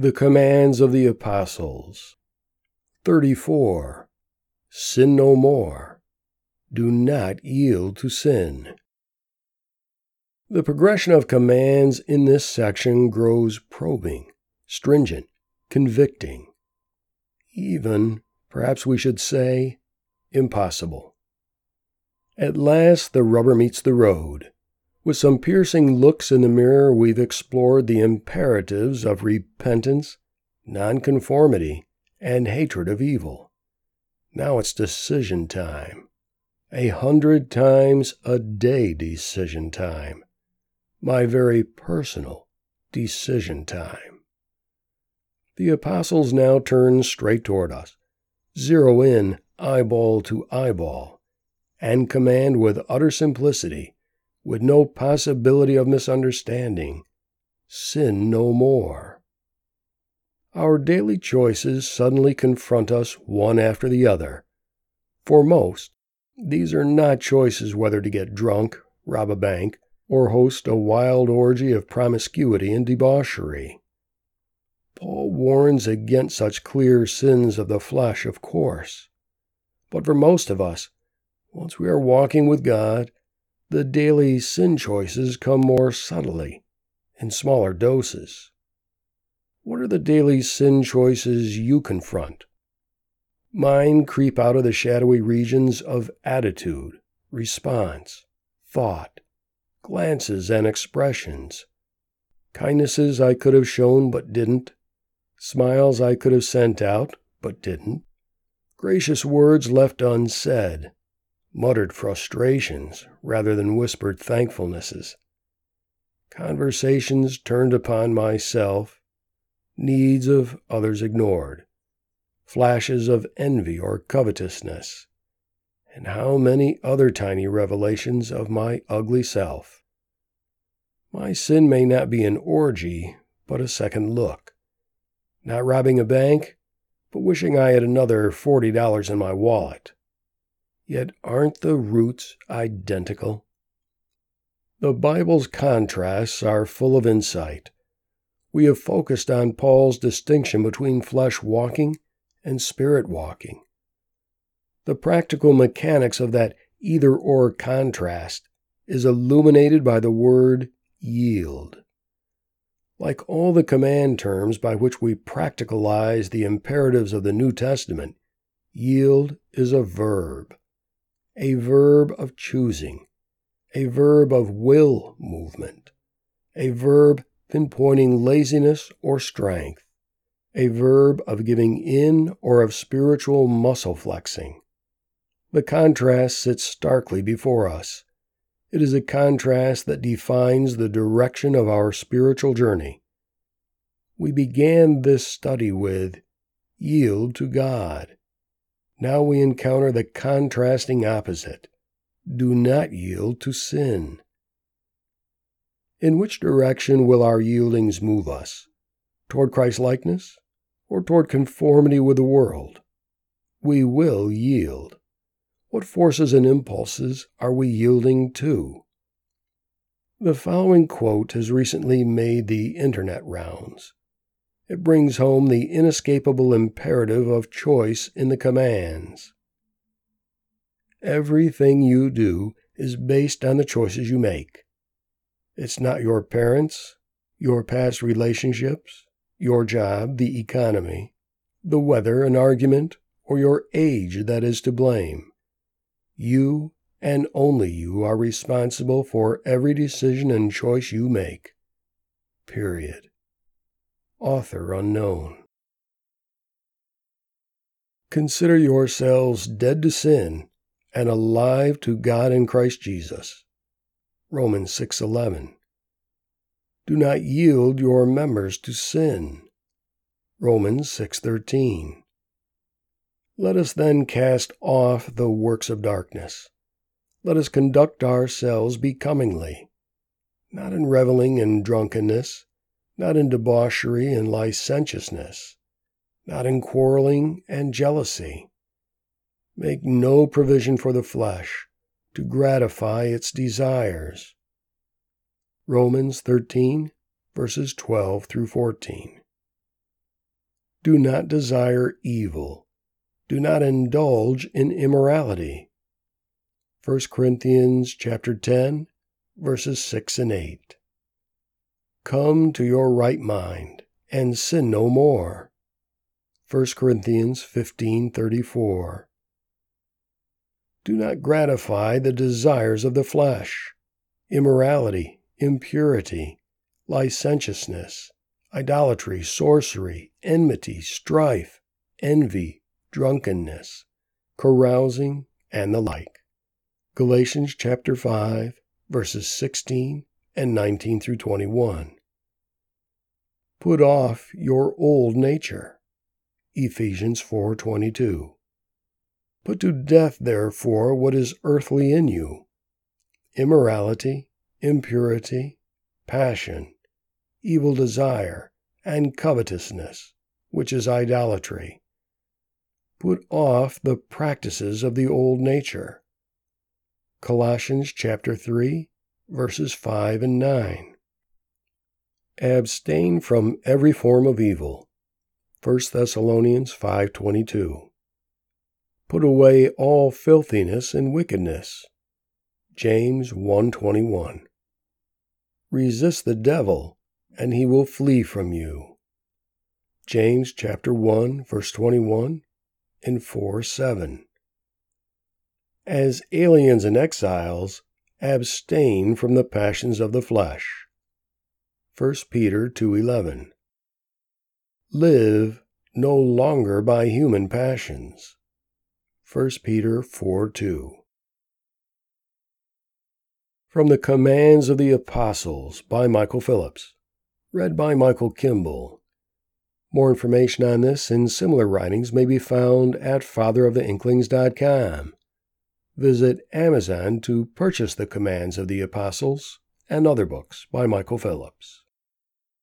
The commands of the apostles. 34. Sin no more. Do not yield to sin. The progression of commands in this section grows probing, stringent, convicting. Even, perhaps we should say, impossible. At last the rubber meets the road. With some piercing looks in the mirror, we've explored the imperatives of repentance, nonconformity, and hatred of evil. Now it's decision time. A hundred times a day decision time. My very personal decision time. The apostles now turn straight toward us, zero in eyeball to eyeball, and command with utter simplicity with no possibility of misunderstanding. Sin no more. Our daily choices suddenly confront us one after the other. For most, these are not choices whether to get drunk, rob a bank, or host a wild orgy of promiscuity and debauchery. Paul warns against such clear sins of the flesh, of course. But for most of us, once we are walking with God the daily sin choices come more subtly, in smaller doses. What are the daily sin choices you confront? Mine creep out of the shadowy regions of attitude, response, thought, glances, and expressions. Kindnesses I could have shown but didn't, smiles I could have sent out but didn't, gracious words left unsaid, muttered frustrations rather than whispered thankfulnesses, conversations turned upon myself, needs of others ignored, flashes of envy or covetousness, and how many other tiny revelations of my ugly self. My sin may not be an orgy, but a second look. Not robbing a bank, but wishing I had another $40 in my wallet Yet aren't the roots identical? The Bible's contrasts are full of insight. We have focused on Paul's distinction between flesh walking and spirit walking. The practical mechanics of that either or contrast is illuminated by the word yield. Like all the command terms by which we practicalize the imperatives of the New Testament, yield is a verb a verb of choosing, a verb of will movement, a verb pinpointing laziness or strength, a verb of giving in or of spiritual muscle flexing. The contrast sits starkly before us. It is a contrast that defines the direction of our spiritual journey. We began this study with yield to God. Now we encounter the contrasting opposite do not yield to sin. In which direction will our yieldings move us? Toward Christ likeness or toward conformity with the world? We will yield. What forces and impulses are we yielding to? The following quote has recently made the internet rounds. It brings home the inescapable imperative of choice in the commands. Everything you do is based on the choices you make. It's not your parents, your past relationships, your job, the economy, the weather, an argument, or your age that is to blame. You and only you are responsible for every decision and choice you make. Period. Author unknown. Consider yourselves dead to sin and alive to God in Christ Jesus. Romans 6:11. Do not yield your members to sin. Romans 6:13. Let us then cast off the works of darkness. Let us conduct ourselves becomingly, not in reveling and drunkenness, not in debauchery and licentiousness, not in quarreling and jealousy. Make no provision for the flesh to gratify its desires. Romans 13, verses 12 through 14. Do not desire evil. Do not indulge in immorality. 1 Corinthians chapter 10 verses 6 and 8. Come to your right mind and sin no more. 1 Corinthians 15:34. Do not gratify the desires of the flesh, immorality, impurity, licentiousness, idolatry, sorcery, enmity, strife, envy, drunkenness, carousing, and the like. Galatians chapter 5, verses 16 and 19 through 21. Put off your old nature. Ephesians 4:22. Put to death therefore what is earthly in you: immorality, impurity, passion, evil desire, and covetousness, which is idolatry. Put off the practices of the old nature. Colossians chapter 3, verses 5 and 9. Abstain from every form of evil. 1 Thessalonians 5:22. Put away all filthiness and wickedness. James 1:21. Resist the devil, and he will flee from you. James chapter 1 verse 21 and 4 7. As aliens and exiles, abstain from the passions of the flesh. 1 Peter 2:11. Live no longer by human passions. 1 Peter 4:2. From the Commands of the Apostles by Michael Phillips. Read by Michael Kimball. More information on this and similar writings may be found at fatheroftheinklings.com. Visit Amazon to purchase the Commands of the Apostles and other books by Michael Phillips.